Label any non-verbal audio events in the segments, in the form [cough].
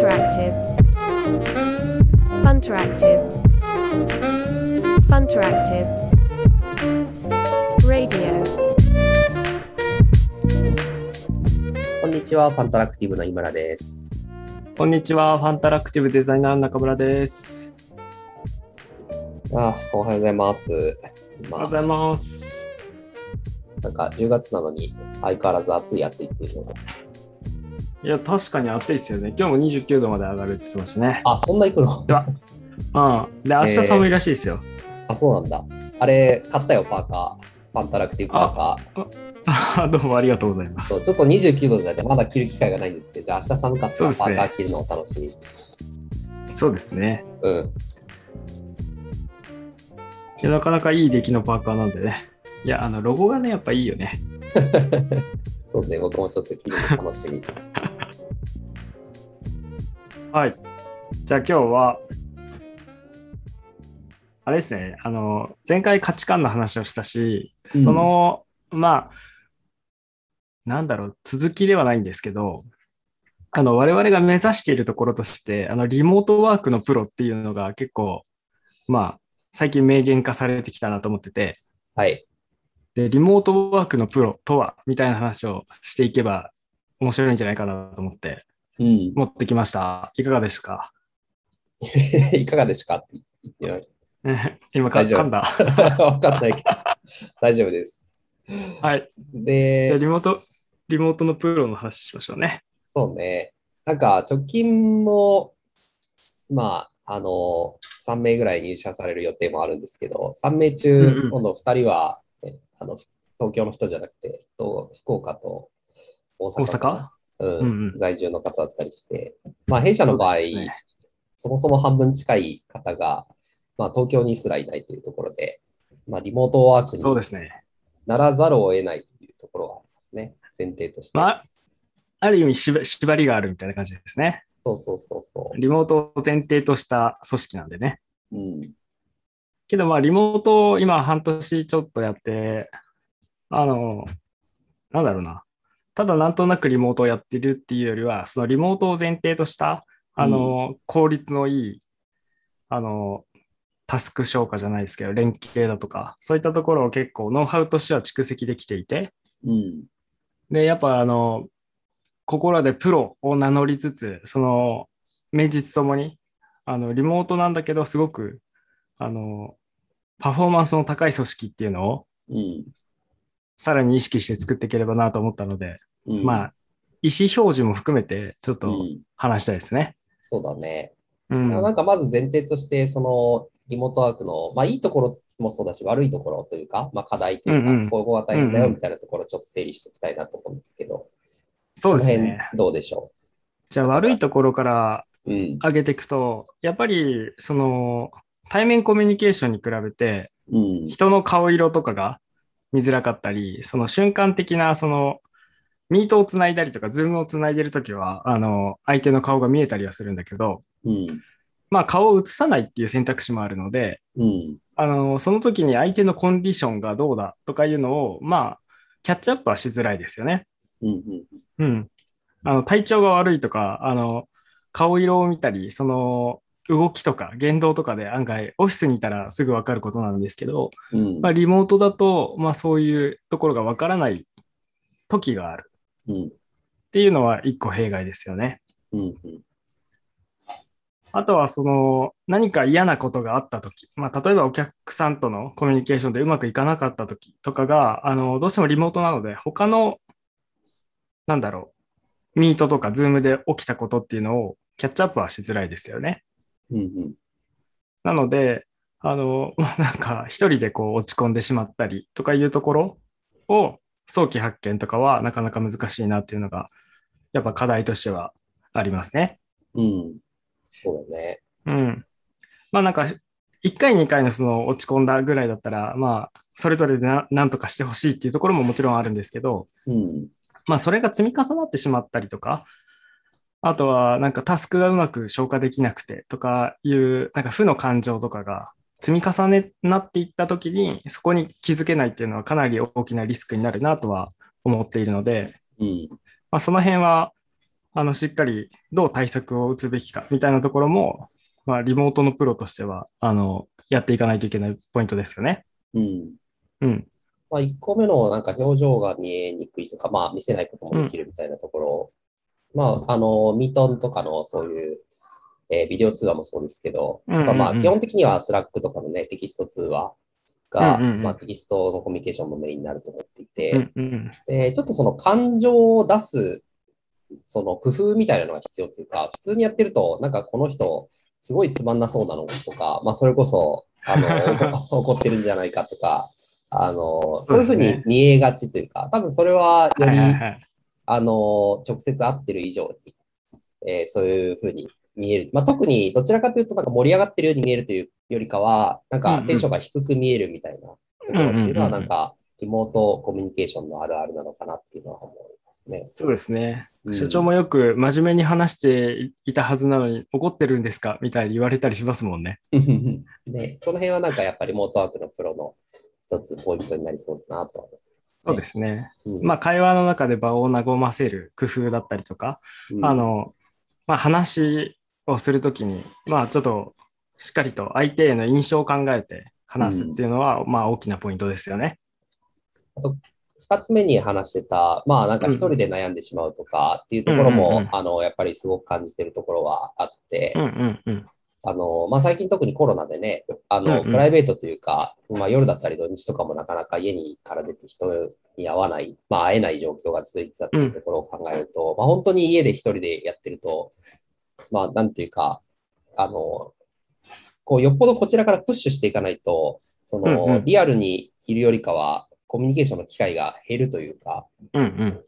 Funteractive. Funteractive. Funteractive. Radio. こんにちは、ファンタラクティブの井村です。こんにちは、ファンタラクティブデザイナーの中村です。あ、おはようございます。おはようまあ、ございます。なんか10月なのに相変わらず暑い暑いっていうのが。いや、確かに暑いですよね。今日も29度まで上がるって言ってましたね。あ、そんな行くの？ではうん。で、明日寒いらしいですよ。あ、そうなんだ。あれ、買ったよ、パーカー。ファンタラクティブパーカあ [laughs] どうもありがとうございます。ちょっと29度じゃなくて、まだ着る機会がないんですけど、じゃあ明日寒かったらそうですねパーカー着るのを楽しみに。そうですね。うん。いやなかなかいい出来のパーカーなんでね。いや、あの、ロゴがね、やっぱいいよね。[laughs] そうね、僕もちょっと着るの楽しみ。[laughs] はい。じゃあ今日は、あれですね、あの、前回価値観の話をしたし、うんその、まあ、なんだろう、続きではないんですけど、あの、我々が目指しているところとして、あの、リモートワークのプロっていうのが結構、まあ、最近明言化されてきたなと思ってて、はい。で、リモートワークのプロとは、みたいな話をしていけば面白いんじゃないかなと思ってうん。持ってきました。いかがですか？[laughs] いかがでしか？って言って。[laughs] 今か噛んだ。[laughs] わかんないけど。大丈夫です。はい。で、じゃあリモート、リモートのプロの話しましょうね。そうね。なんか、直近も、まあ、あの、3名ぐらい入社される予定もあるんですけど、3名うん中、うん今度2人は、ねあの、東京の人じゃなくて、と福岡と大阪大阪？うん在住の方だったりして、まあ、弊社の場合、そ,、そもそも半分近い方が、まあ、東京にすらいないというところで、まあ、リモートワークにそうですね。ならざるを得ないというところはありますね。前提として。まあ、ある意味縛縛りがあるみたいな感じですね。そうそうそうそリモートを前提とした組織なんでね。う。うん。けどまあ、リモートを今半年ちょっとやって、あの、なんだろうな。ただなんとなくリモートをやってるっていうよりは、そのリモートを前提とした、あの、効率のいい、あの、タスク消化じゃないですけど、連携だとか、そういったところを結構ノウハウとしては蓄積できていて、うん。で、やっぱあの、ここらでプロを名乗りつつ、その、名実ともに、あの、リモートなんだけど、すごく、あの、パフォーマンスの高い組織っていうのを、うん。さらに意識して作っていければなと思ったので、うん、まあ、意思表示も含めて、ちょっとうん、話したいですね。そうだね。うん。なんかまず前提として、そのリモートワークの、まあいいところもそうだし、悪いところというか、まあ課題というか、うんうんここが大変だうんうんよみたいなところをちょっと整理していきたいなと思うんですけど、そうですね。辺どうでしょじゃあ悪いところからう。うん。上げていくと、やっぱり、その、対面コミュニケーションに比べて、うん。人の顔色とかが見づらかったり、その瞬間的な、その、 Meet をつないだりとか、 Zoom をつないでるときは、あの、相手の顔が見えたりはするんだけど、うん。まあ、顔を映さないっていう選択肢もあるので、うん。あの、その時に相手のコンディションがどうだとかいうのを、まあ、キャッチアップはしづらいですよね。うん。うん。あの、体調が悪いとか、あの、顔色を見たり、その、動きとか言動とかで案外オフィスにいたらすぐ分かることなんですけど、うん。まあ、リモートだと、まあ、そういうところが分からない時があるうん。っていうのは一個弊害ですよね。うん。あとはその何か嫌なことがあった時、まあ、例えばお客さんとのコミュニケーションでうまくいかなかった時とかがあのどうしてもリモートなので他のなんだろうミートとかズームで起きたことっていうのをキャッチアップはしづらいですよね。うん。なのであのまあ [laughs] なんか一人でこう落ち込んでしまったりとかいうところを早期発見とかはなかなか難しいなっていうのがやっぱ課題としてはありますね。うん。そうだね。うん。まあなんか、1回、2回のその落ち込んだぐらいだったら、まあ、それぞれでななんとかしてほしいっていうところももちろんあるんですけど、うん。まあそれが積み重なってしまったりとか、あとはなんかタスクがうまく消化できなくてとかいう、なんか負の感情とかが積み重ねなっていったときに、そこに気づけないっていうのはかなり大きなリスクになるなとは思っているので、うん。まあ、その辺は、あの、しっかりどう対策を打つべきかみたいなところも、まあ、リモートのプロとしては、あの、やっていかないといけないポイントですよね。うん。うん。まあ、1個目のなんか表情が見えにくいとか、まあ、見せないこともできるみたいなところ、まあ、あの、 Meet とかのそういう、えービデオ通話もそうですけど、うんうんうんあとまあ、基本的には Slack とかのね、テキスト通話が、うんうんうんまあ、テキストのコミュニケーションのメインになると思っていて、うんうん。で、ちょっとその感情を出す、その工夫みたいなのが必要っていうか、普通にやってると、なんかこの人、すごいつまんなそうなのとか、まあ、それこそ、あの、怒 [laughs] 怒ってるんじゃないかとか、あの、そういうふうに見えがちというか、多分それはより、はいはいはい。あの、直接会ってる以上に、えーそういうふうに見える。まあ、特にどちらかというと、なんか盛り上がってるように見えるというよりかは、なんかテンションが低く見えるみたいなところっていうのは、なんか、リモートコミュニケーションのあるあるなのかなっていうのは思いますね。そうですね。うん社長もよく真面目に話していたはずなのに、怒ってるんですかみたいに言われたりしますもんね。で、[laughs] その辺はなんかやっぱりリモートワークのプロの一つポイントになりそうだなと。そうですね。うん。まあ、会話の中で場を和ませる工夫だったりとか、うん。あの、まあ、話をするときに、まあ、ちょっとしっかりと相手への印象を考えて話すっていうのは、まあ、大きなポイントですよね。二つ目に話してた、まあなんか一人で悩んでしまうとかっていうところも、あの、やっぱりすごく感じてるところはあって、うんうんうん。あの、まあ、最近特にコロナでね、あの、うんうん。プライベートというか、まあ、夜だったり土日とかもなかなか家にから出て人に会わない、まあ、会えない状況が続いてたっていうところを考えると、まあ、本当に家で一人でやってると、まあ、なんていうか、あの、こう、よっぽどこちらからプッシュしていかないと、その、うんうん。リアルにいるよりかは、コミュニケーションの機会が減るというか、うんうん。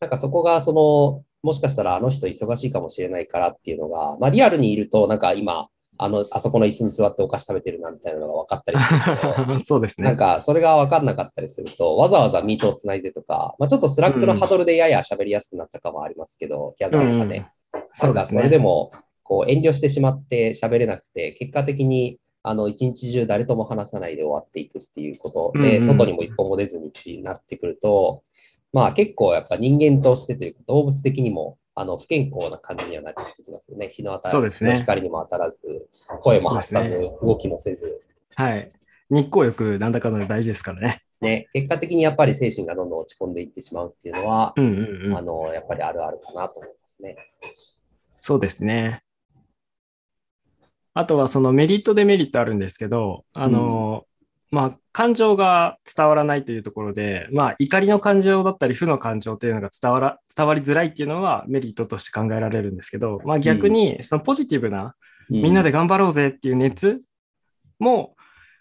なんかそこが、その、もしかしたらあの人忙しいかもしれないからっていうのが、まあリアルにいると、なんか今、あの、あそこの椅子に座ってお菓子食べてるなみたいなのが分かったりする [laughs] そうですなんね。かそれが分かんなかったりすると、わざわざ Meet をつないでとか、まあちょっと Slack のハドルでやや喋りやすくなったかもありますけど、ギャザーとかね。そうでそれでね。も、こう遠慮してしまって喋れなくて、結果的に、あの、一日中誰とも話さないで終わっていくっていうことで、うんうん外にも一歩も出ずにってなってくると、まあ結構やっぱ人間としてというか動物的にも、あの、不健康な感じにはなってきますよね。日の当たる、そうですね光にも当たらず、声も発さず、そうで動きもせず、はい。日光浴なんだかんだで大事ですからね。ね、結果的にやっぱり精神がどんどん落ち込んでいってしまうっていうのは、うんうんうん。あの、やっぱりあるあるかなと思いますね。そうですね。あとはそのメリットデメリットあるんですけど、あの、まあ、感情が伝わらないというところで、まあ、怒りの感情だったり、負の感情というのが伝わら伝わりづらいっていうのはメリットとして考えられるんですけど、まあ、逆にそのポジティブな、みんなで、で頑張ろうぜっていう熱も、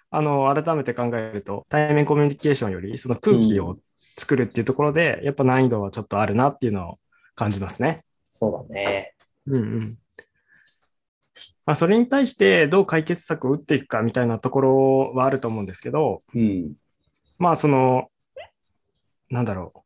あの、改めて考えると、対面コミュニケーションよりその空気を作るっていうところで、やっぱ難易度はちょっとあるなっていうのを感じますね。そうだね。うんうん。まあ、それに対してどう解決策を打っていくかみたいなところはあると思うんですけど、うん。まあその、なんだろう、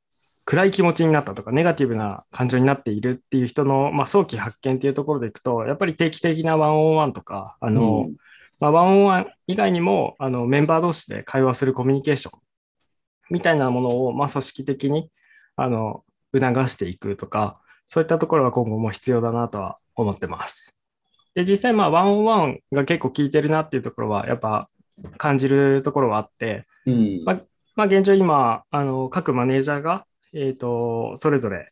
暗い気持ちになったとか、ネガティブな感情になっているっていう人の、まあ、早期発見っていうところでいくと、やっぱり定期的なワンオンワンとか、あの、うんまあ、ワンオンワン以外にもあのメンバー同士で会話するコミュニケーションみたいなものを、まあ、組織的にあの促していくとか、そういったところは今後も必要だなとは思ってます。で、実際、まあ、ワンオンワンが結構効いてるなっていうところは、やっぱ感じるところはあって、うん。ままあ、現状今、あの各マネージャーが、えっ、と、それぞれ、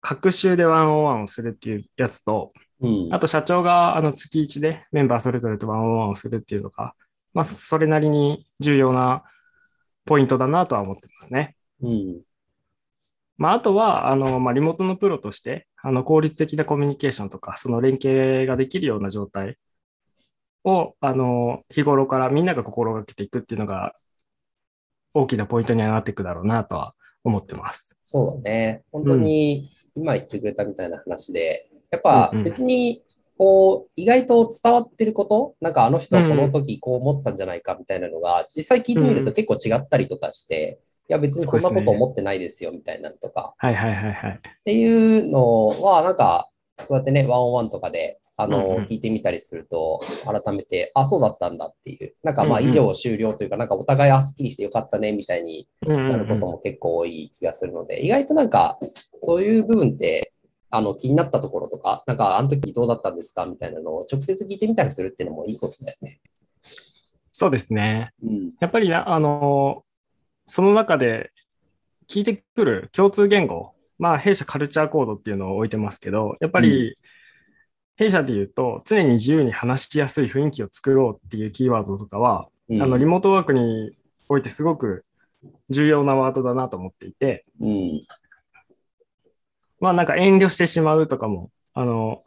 各週でワンオンワンをするっていうやつと、うんあと社長があの月1でメンバーそれぞれとワンオンワンをするっていうのが、まあ、そそれなりに重要なポイントだなとは思ってますね。うん。まあ、あとは、あの、まあ、リモートのプロとして、あの、効率的なコミュニケーションとか、その連携ができるような状態を、あの、日頃からみんなが心がけていくっていうのが、大きなポイントにはなっていくだろうなとは思ってます。そうだね。本当に今言ってくれたみたいな話で、やっぱうんうん別に、こう、意外と伝わってること、なんかあの人はこの時こう思ってたんじゃないかみたいなのが、実際聞いてみると結構違ったりとかして、いや別にそんなこと思ってないですよみたいなのとか、はいはいはいはい。っていうのは、なんか、そうやってね、ワンオンワンとかで、あの、うんうん聞いてみたりすると、改めて、あ、そうだったんだっていう、なんかまあ、うんうん以上終了というか、なんかお互い、あ、すっきりしてよかったね、みたいにうんうんなることも結構多い気がするので、意外となんか、そういう部分って、あの、気になったところとか、なんか、あの時どうだったんですかみたいなのを直接聞いてみたりするっていうのもいいことだよね。そうですね。うん。やっぱりな、あの、その中で聞いてくる共通言語、まあ、弊社カルチャーコードっていうのを置いてますけど、やっぱり、弊社で言うと、常に自由に話しやすい雰囲気を作ろうっていうキーワードとかは、うんあのリモートワークにおいてすごく重要なワードだなと思っていて、うん。まあなんか遠慮してしまうとかも、あの、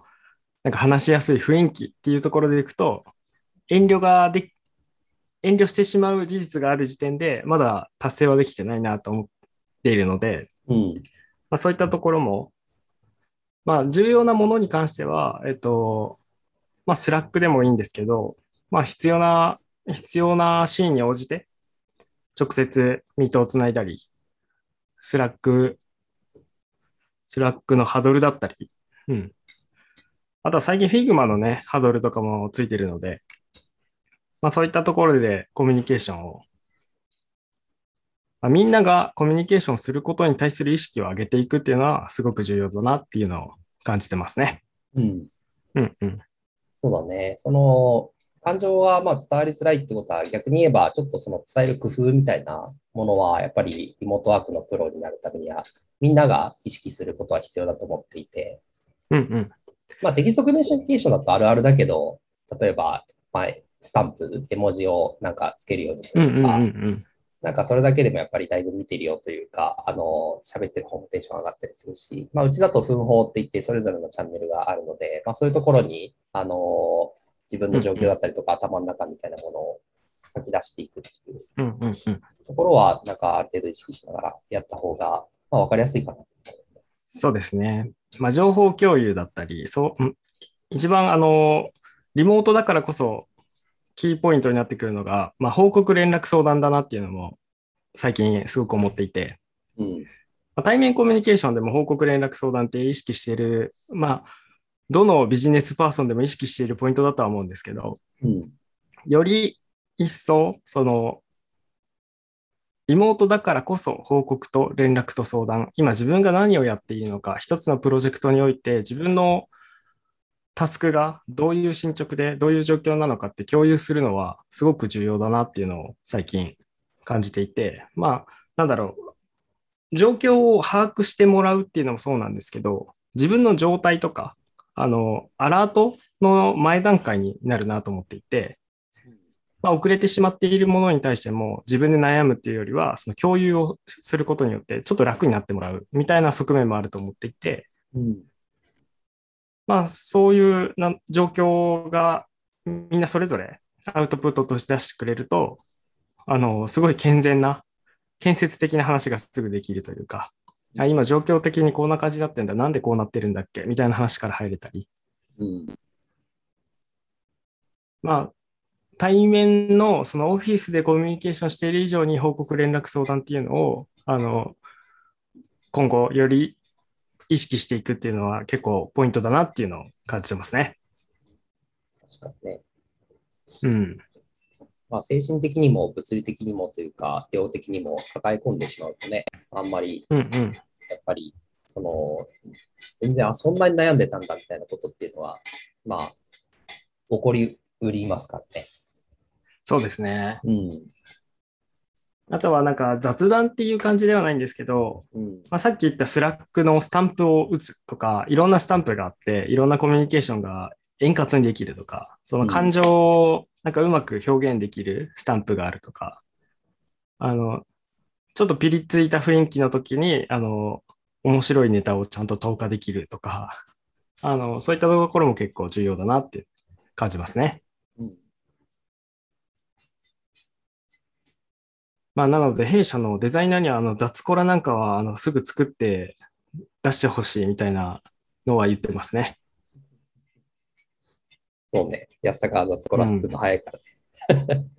なんか話しやすい雰囲気っていうところでいくと、遠慮ができ、遠慮してしまう事実がある時点で、まだ達成はできてないなと思っているので、うん。まあ、そういったところも、まあ重要なものに関しては、えっと、まあ Slack でもいいんですけど、まあ必要な、必要なシーンに応じて、直接 Meet をつないだり、 Slack、Slack のハドルだったり、うん。あとは最近 Figma のね、ハドルとかもついてるので、まあそういったところでコミュニケーションを、まあみんながコミュニケーションすることに対する意識を上げていくっていうのはすごく重要だなっていうのを感じてますね。うん。うんうん。そうだね。その、感情はまあ伝わりづらいってことは逆に言えば、ちょっとその伝える工夫みたいなものは、やっぱりリモートワークのプロになるためには、みんなが意識することは必要だと思っていて、うんうん。まあテキストコミュニケーションだとあるあるだけど、例えば、まあ、スタンプ、絵文字をなんかつけるようにするとか、ん。なんかそれだけでもやっぱりだいぶ見てるよというか、あの、喋ってる方もテンション上がったりするし、まあうちだと奮法って言ってそれぞれのチャンネルがあるので、まあそういうところに、あの、自分の状況だったりとか頭の中みたいなものを書き出していくっていう。ところは、なんかある程度意識しながらやった方が、まあわかりやすいかな。そうですね。まあ、情報共有だったり、そう、ん一番あの、リモートだからこそ、キーポイントになってくるのが、まあ、報告連絡相談だなっていうのも、最近すごく思っていて、うん。まあ対面コミュニケーションでも報告連絡相談って意識している、まあ、どのビジネスパーソンでも意識しているポイントだとは思うんですけど、うん。より一層、その、リモートだからこそ報告と連絡と相談、今自分が何をやっているのか、一つのプロジェクトにおいて自分のタスクがどういう進捗でどういう状況なのかって共有するのはすごく重要だなっていうのを最近感じていて、まあ、なんだろう、状況を把握してもらうっていうのもそうなんですけど、自分の状態とか、あの、アラートの前段階になるなと思っていて、まあ、遅れてしまっているものに対しても自分で悩むっていうよりは、その共有をすることによってちょっと楽になってもらうみたいな側面もあると思っていて、うん。まあそういうな状況がみんなそれぞれアウトプットとして出してくれると、あの、すごい健全な、建設的な話がすぐできるというか、あ今状況的にこんな感じになってんだ、なんでこうなってるんだっけみたいな話から入れたり、うん。まあ、対面のそのオフィスでコミュニケーションしている以上に報告連絡相談っていうのを、あの、今後より意識していくっていうのは結構ポイントだなっていうのを感じてますね。確かにね。うん。まあ精神的にも物理的にもというか、量的にも抱え込んでしまうとね、あんまり。やっぱり、その、全然、あ、そんなに悩んでたんだみたいなことっていうのは、まあ、起こりうりますからね。そうですね。うん。あとはなんか雑談っていう感じではないんですけど、うん。まあ、さっき言った Slack のスタンプを打つとか、いろんなスタンプがあって、いろんなコミュニケーションが円滑にできるとか、その感情をなんかうまく表現できるスタンプがあるとか、あの、ちょっとピリついた雰囲気の時に、あの、面白いネタをちゃんと投下できるとか、あの、そういったところも結構重要だなって感じますね。うん。まあ、なので、弊社のデザイナーには、あの、雑コラなんかは、あの、すぐ作って出してほしいみたいなのは言ってますね。そうね。安坂雑コラスくの早いからね。[laughs]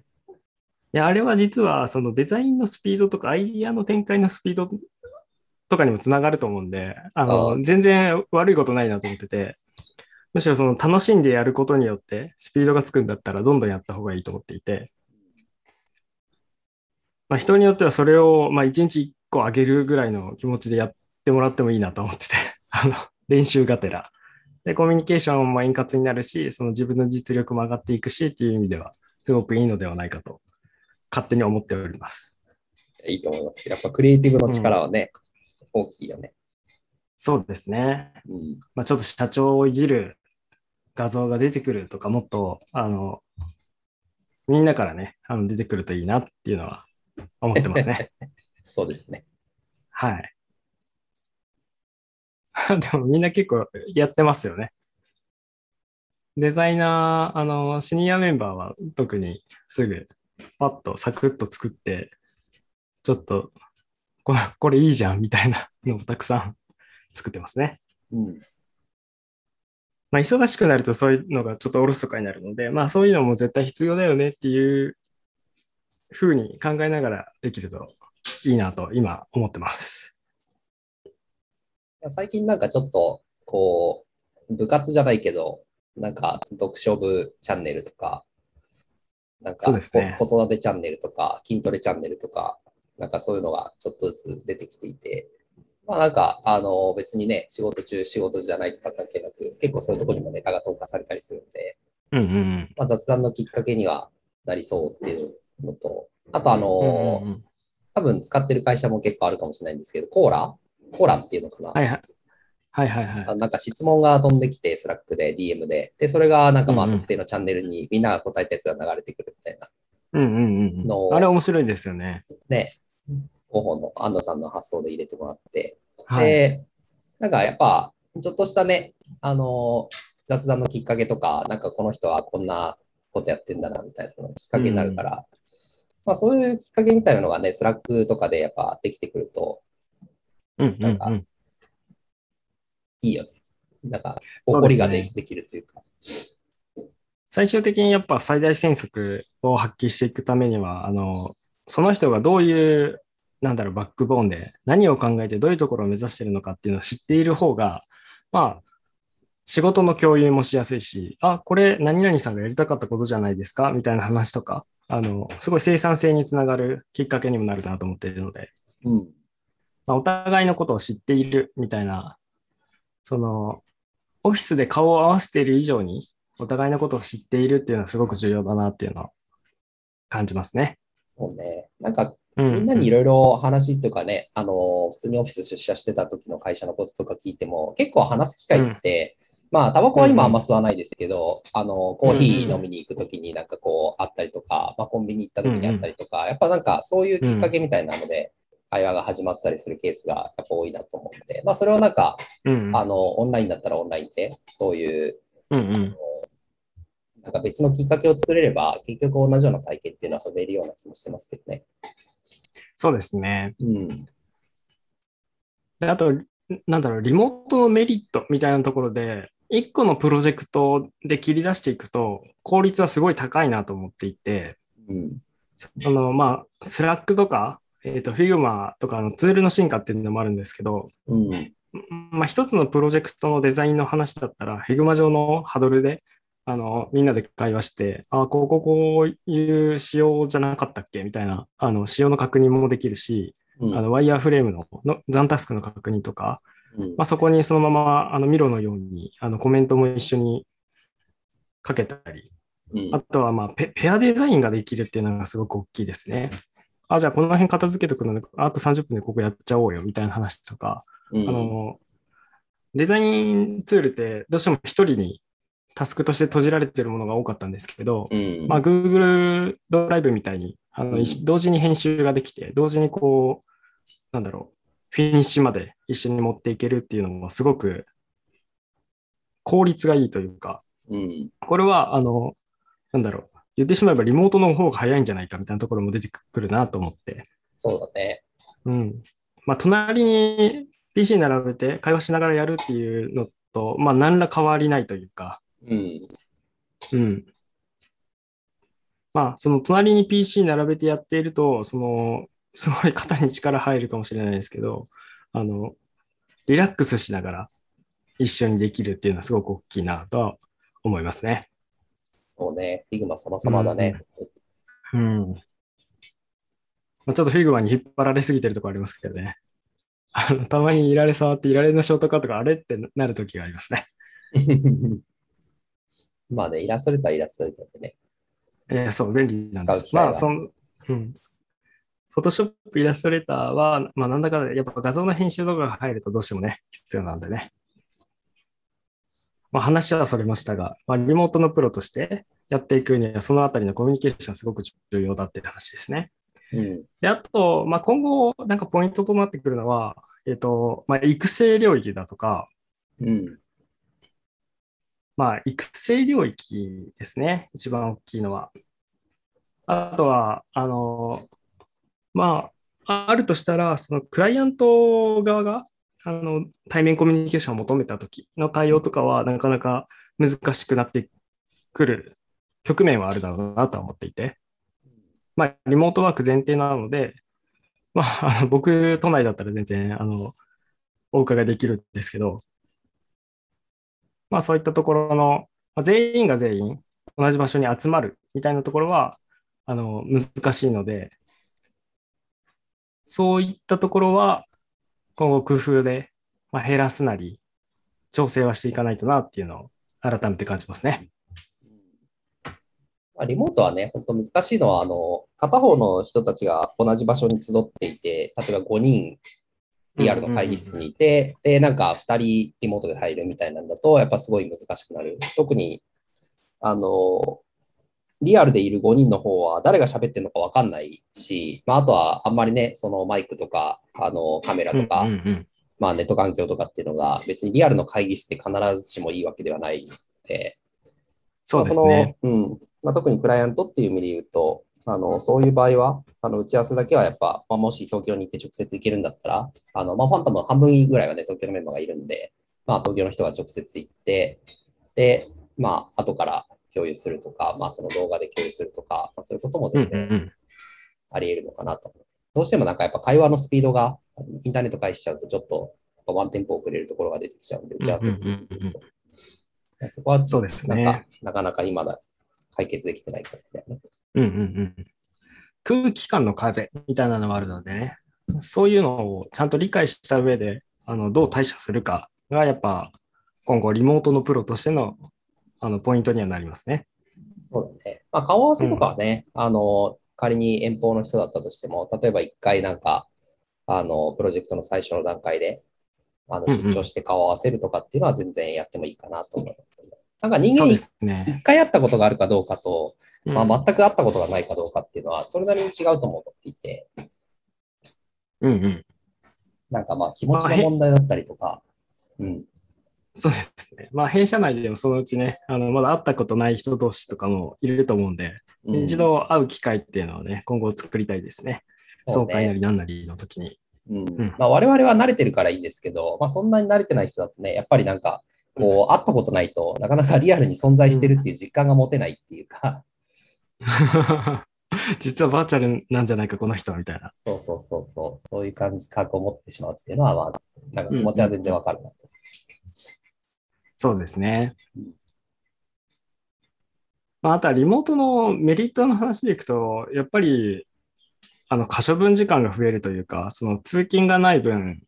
いや、あれは実は、そのデザインのスピードとか、アイディアの展開のスピードとかにもつながると思うんで、あの、全然悪いことないなと思ってて、むしろその楽しんでやることによってスピードがつくんだったらどんどんやった方がいいと思っていて、まあ、人によってはそれをまあ1日1個上げるぐらいの気持ちでやってもらってもいいなと思ってて、[laughs] あの練習がてら。で、コミュニケーションも円滑になるし、その自分の実力も上がっていくしっていう意味では、すごくいいのではないかと、勝手に思っております。いいと思います。やっぱクリエイティブの力はね、大きいよね。そうですね。うん。まあ、ちょっと社長をいじる画像が出てくるとか、もっと、あの、みんなからね、あの出てくるといいなっていうのは思ってますね。[laughs] そうですね。はい。[laughs] でもみんな結構やってますよね。デザイナー、あの、シニアメンバーは特にすぐパッとサクッと作って、ちょっとこれ、これいいじゃんみたいなのをたくさん作ってますね。うん。まあ、忙しくなるとそういうのがちょっとおろそかになるので、まあそういうのも絶対必要だよねっていうふうに考えながらできるといいなと今思ってます。最近なんかちょっと、こう、部活じゃないけど、なんか読書部チャンネルとか、なんか子育てチャンネルとか、筋トレチャンネルとか、なんかそういうのがちょっとずつ出てきていて、まあなんか、あの、別にね、仕事中、仕事じゃないとか関係なく、結構そういうところにもネタが投下されたりするんで、うんうんまあ、雑談のきっかけにはなりそうっていうのと、あとあの、うん。うん多分使ってる会社も結構あるかもしれないんですけど、 Colla、Colla っていうのかな、はいはい。はいはいはい。あなんか質問が飛んできて、 Slack で、DM で。で、それがなんかまあ特定のチャンネルにみんなが答えたやつが流れてくるみたいな。うんうんうんあれ面白いですよね。ね、広報の安藤さんの発想で入れてもらって。はい。で、なんかやっぱ、ちょっとしたね、あの、雑談のきっかけとか、なんかこの人はこんなことやってんだなみたいなのがきっかけになるから、まあそういうきっかけみたいなのがね、 Slack とかでやっぱできてくるとなんかうん。いいよね。なんか、そうですね怒りがで,、できるというか。最終的にやっぱ最大戦速を発揮していくためには、あの、その人がどういう、なんだろう、バックボーンで何を考えてどういうところを目指しているのかっていうのを知っている方が、まあ、仕事の共有もしやすいし、あ、これ何々さんがやりたかったことじゃないですか？みたいな話とか、あの、すごい生産性につながるきっかけにもなるなと思っているので、うん。まあ、お互いのことを知っているみたいな、その、オフィスで顔を合わせている以上に、お互いのことを知っているっていうのはすごく重要だなっていうのを感じますね。そうね。なんか、うん、みんなにいろいろ話っていうかね、あの、普通にオフィス出社してた時の会社のこととか聞いても、結構話す機会って、まあ、タバコは今あんま吸わないですけど、あの、コーヒー飲みに行く時になんかこう、あったりとか、まあ、コンビニ行った時にあったりとか、やっぱなんかそういうきっかけみたいなので、会話が始まってたりするケースがやっぱ多いなと思って、まあ、それをなんか、うん、あの、オンラインだったらオンラインで、そういう、うんうん。なんか別のきっかけを作れれば、結局同じような体験っていうのは遊べるような気もしてますけどね。そうですね。うん。で、あと、なんだろう、リモートのメリットみたいなところで、一個のプロジェクトで切り出していくと、効率はすごい高いなと思っていて、うん。あの、まあ、 Slack とか、えっ、と、Figma とかのツールの進化っていうのもあるんですけど、うん。まあ、一つのプロジェクトのデザインの話だったら、Figma 上のハドルで、あの、みんなで会話して、あ、こう、こう、こういう仕様じゃなかったっけ？みたいな、あの、仕様の確認もできるし、うんあの、ワイヤーフレームののザンタスクの確認とか、うんまあ、そこにそのまま、あの、ミロのように、あの、コメントも一緒にかけたり、うん。あとは、まあペ、ペアデザインができるっていうのがすごく大きいですね。あ、じゃあこの辺片付けとくので、あと30分でここやっちゃおうよみたいな話とか、うん。あの、デザインツールってどうしても一人にタスクとして閉じられているものが多かったんですけど、うん。まあ、Google ドライブみたいにあの、同時に編集ができて、同時にこう、なんだろう、フィニッシュまで一緒に持っていけるっていうのもすごく効率がいいというか、うんこれは、あの、なんだろう、言ってしまえばリモートの方が早いんじゃないかみたいなところも出てくるなと思って、そうだね。うん。まあ、隣に PC 並べて会話しながらやるっていうのと、まあ、何ら変わりないというか、うん。うん。まあ、その隣に PC 並べてやっていると、その、すごい肩に力入るかもしれないですけど、あの、リラックスしながら一緒にできるっていうのはすごく大きいなとは思いますね。そうね、 Figma 様々だね。うん。まあ、ちょっと Figma に引っ張られすぎてるところありますけどね。あのたまにイラレ触っていてイラレのショートカットがあれってなるときがありますね。[laughs] まあね、イラストレーターはイラストレーターでね。えーそう、便利なんです。まあ、その、うん。フォトショップ、イラストレーターは、まあ、なんだかやっぱ画像の編集とかが入るとどうしてもね、必要なんでね。まあ、話はそれましたが、まあ、リモートのプロとしてやっていくには、そのあたりのコミュニケーションすごく重要だっていう話ですね。うん。で、あと、まあ、今後、なんかポイントとなってくるのは、えっ、と、まあ、育成領域だとか、うん。まあ、育成領域ですね。一番大きいのは。あとは、あの、まあ、あるとしたら、そのクライアント側が、あの、対面コミュニケーションを求めた時の対応とかは、なかなか難しくなってくる局面はあるだろうなとは思っていて、まあ、リモートワーク前提なので、まあ、あの僕、都内だったら全然、あの、お伺いできるんですけど、まあそういったところの、まあ、全員が全員同じ場所に集まるみたいなところは、あの、難しいので、そういったところは、今後工夫で、まあ、減らすなり、調整はしていかないとなっていうのを改めて感じますね。まあ、リモートはね、本当難しいのは、あの、片方の人たちが同じ場所に集っていて、例えば5人リアルの会議室にいて、で、なんか2人リモートで入るみたいなんだと、やっぱすごい難しくなる。特に、あの、リアルでいる5人の方は誰が喋ってるのか分かんないし、まあ、あとはあんまりね、そのマイクとか、あの、カメラとか、うんうんうん。まあ、ネット環境とかっていうのが別にリアルの会議室で必ずしもいいわけではないので、そうですね。まあそのうん。まあ、特にクライアントっていう意味で言うと、あのそういう場合は、あの打ち合わせだけはやっぱ、まあ、もし東京に行って直接行けるんだったら、あのまあ、ファントムの半分ぐらいはね、東京のメンバーがいるんで、まあ、東京の人が直接行って、で、まあ、後から共有するとか、まあ、その動画で共有するとか、まあ、そういうこともうん全然あり得るのかなと思う。どうしてもなんかやっぱ会話のスピードがインターネット返しちゃうとちょっとやっぱワンテンポ遅れるところが出てきちゃうんで、打ち合わせとそこはそうですなんかね。なかなか今だ解決できてないからだよね。うんうんうん。空気感の壁みたいなのもあるのでね、そういうのをちゃんと理解した上で、あのどう対処するかがやっぱ今後リモートのプロとしてのあのポイントにはなりますね。そうだね。まあ、顔合わせとかはね、あの、仮に遠方の人だったとしても、例えば一回なんか、あの、プロジェクトの最初の段階で、あの、うんうん出張して顔を合わせるとかっていうのは全然やってもいいかなと思いますけど。なんか人間一すね。回会ったことがあるかどうかと、まうんあ、全く会ったことがないかどうかっていうのは、それなりに違うと思っていて、うんうん。なんかまあ気持ちの問題だったりとか、うん、そうですね。まあ弊社内でもそのうちね、あのまだ会ったことない人同士とかもいると思うんで、うん一度会う機会っていうのをね、今後作りたいですね。そうね総会なりなんなりの時に。うんんまあ、我々は慣れてるからいいんですけど、まあ、そんなに慣れてない人だとね、やっぱりなんか、こう、会ったことないとなかなかリアルに存在してるっていう実感が持てないっていうか、[laughs] 実はバーチャルなんじゃないか、この人はみたいな。そうそうそうそう、そういう感じ、覚を持ってしまうっていうのは、まあ、なんか気持ちは全然わかるなと。そうですね。まあ、あとはリモートのメリットの話でいくと、やっぱり、あの、可処分時間が増えるというか、その通勤がない分、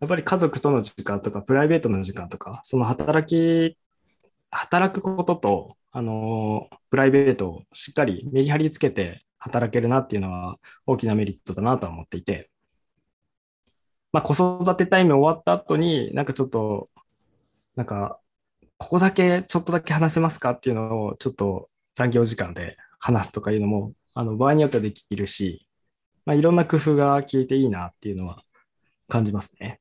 やっぱり家族との時間とか、プライベートの時間とか、その働き、働くことと、あの、プライベートをしっかりメリハリつけて働けるなっていうのは大きなメリットだなとは思っていて、まあ、子育てタイム終わった後に、なんかちょっと、なんか、ここだけ、ちょっとだけ話せますかっていうのを、ちょっと残業時間で話すとかいうのも、あの、場合によってはできるし、まあ、いろんな工夫が効いていいなっていうのは感じますね。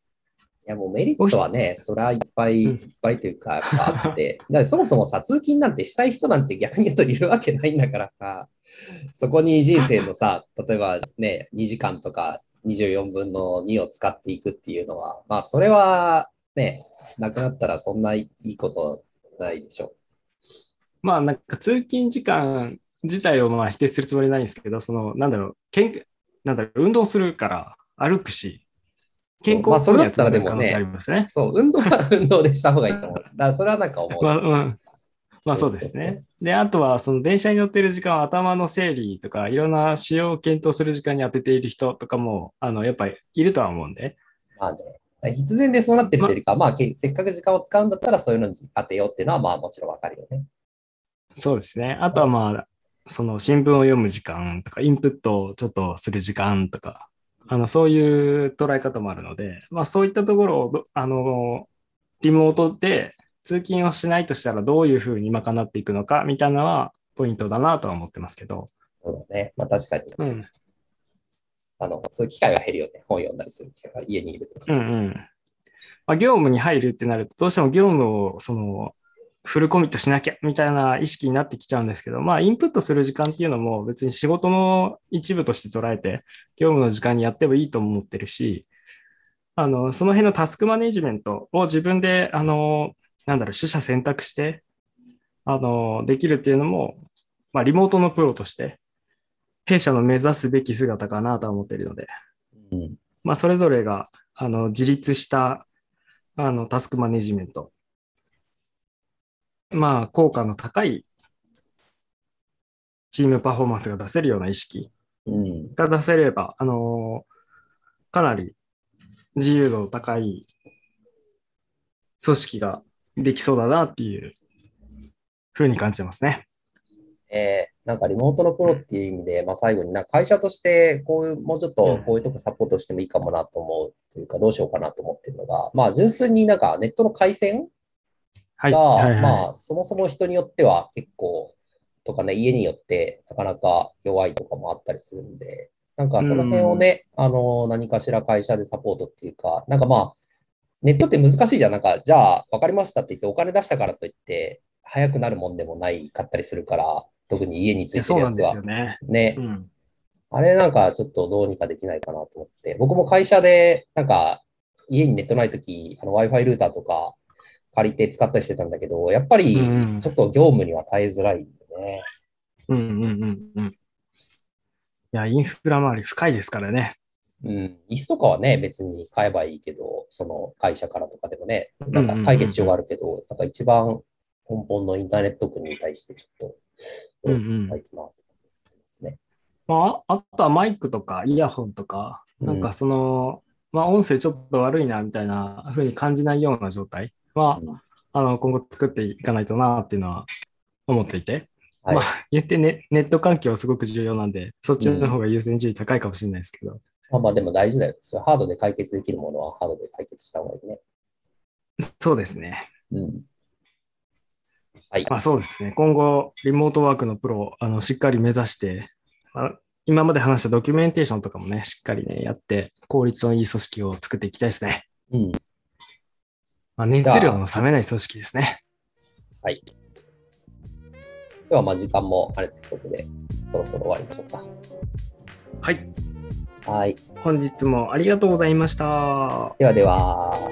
いや、もうメリットはね、それはいっぱいうん。いっぱいというか、あって、[laughs] だってそもそもさ、通勤なんてしたい人なんて逆に言うといるわけないんだからさ、そこに人生のさ、例えばね、2時間とか24分の2を使っていくっていうのは、まあ、それはね、なくなったらそんないいことないでしょ。まあ、なんか通勤時間自体をまあ否定するつもりないんですけど、その、なんだろう、けんなんだろう、運動するから歩くし、健康まあそれだったらでもね可能性ありますね。そう、運動は運動でした方がいいと思う。だからそれはなんか思う。まあ、うん。まあそうですね。で、あとは、その電車に乗ってる時間は頭の整理とか、いろんな使用を検討する時間に当てている人とかも、あの、やっぱりいるとは思うんで。まあね、必然でそうなってるというか、まあ、けせっかく時間を使うんだったらそういうのに当てようっていうのは、まあもちろんわかるよね。そうですね。あとはまあ、その新聞を読む時間とか、インプットをちょっとする時間とか、あの、そういう捉え方もあるので、まあそういったところをど、あの、リモートで通勤をしないとしたらどういうふうに賄っていくのかみたいなのはポイントだなとは思ってますけど。そうだね。まあ確かに、うん。あの、そういう機会が減るよね。本読んだりする機会が家にいると。うんうん。まあ、業務に入るってなると、どうしても業務をそのフルコミットしなきゃみたいな意識になってきちゃうんですけど、まあ、インプットする時間っていうのも別に仕事の一部として捉えて、業務の時間にやってもいいと思ってるし、あの、その辺のタスクマネジメントを自分で、あの、なんだろう、取捨選択して、あの、できるっていうのも、まあ、リモートのプロとして、弊社の目指すべき姿かなとは思っているので、うん。まあ、それぞれがあの自立したあのタスクマネジメント、まあ、効果の高いチームパフォーマンスが出せるような意識うん。が出せれば、あのかなり自由度の高い組織ができそうだなっていうふうに感じてますね。えーなんかリモートのプロっていう意味で、まあ最後にな会社として、こういう、もうちょっとこういうとこサポートしてもいいかもなと思うというか、どうしようかなと思ってるのが、まあ純粋になんかネットの回線はい。が、はいはいまあ、そもそも人によっては結構、とかね、家によってなかなか弱いとかもあったりするんで、なんかその辺をね、あの、何かしら会社でサポートっていうか、なんかまあ、ネットって難しいじゃん。なんか、じゃあ、わかりましたって言って、お金出したからといって、早くなるもんでもないかったりするから、特に家についてるやつはそうなんですよ。ね。ねう、ん。あれなんかちょっとどうにかできないかなと思って、僕も会社で、なんか家にネットないとき、あの Wi-Fi ルーターとか借りて使ったりしてたんだけど、やっぱりうんちょっと業務には耐えづらいんでね。うんうんうんうん。いや、インフラ周り深いですからね。うん。椅子とかはね、別に買えばいいけど、その会社からとかでもね、なんか解決しようがあるけど、なんか一番根本のインターネット国に対してちょっと、うんうんしたいかなと思ってますね。まあ、あとはマイクとかイヤホンとか、なんかその、まあ音声ちょっと悪いなみたいな風に感じないような状態は、うんあの今後作っていかないとなっていうのは思っていて、はいまあ言ってね、ネット環境はすごく重要なんで、そっちの方が優先順位高いかもしれないですけど、まあまあでも大事だよ。それハードで解決できるものはハードで解決した方がいいね。そうですね。うん。はい。まあそうですね。今後、リモートワークのプロをあのしっかり目指して、まあ今まで話したドキュメンテーションとかもね、しっかりね、やって、効率のいい組織を作っていきたいですね。うん。まあ、熱量の冷めない組織ですね。はい。今日はまあ時間もあれということで、そろそろ終わりましょうか。はい。はい。本日もありがとうございました。ではでは。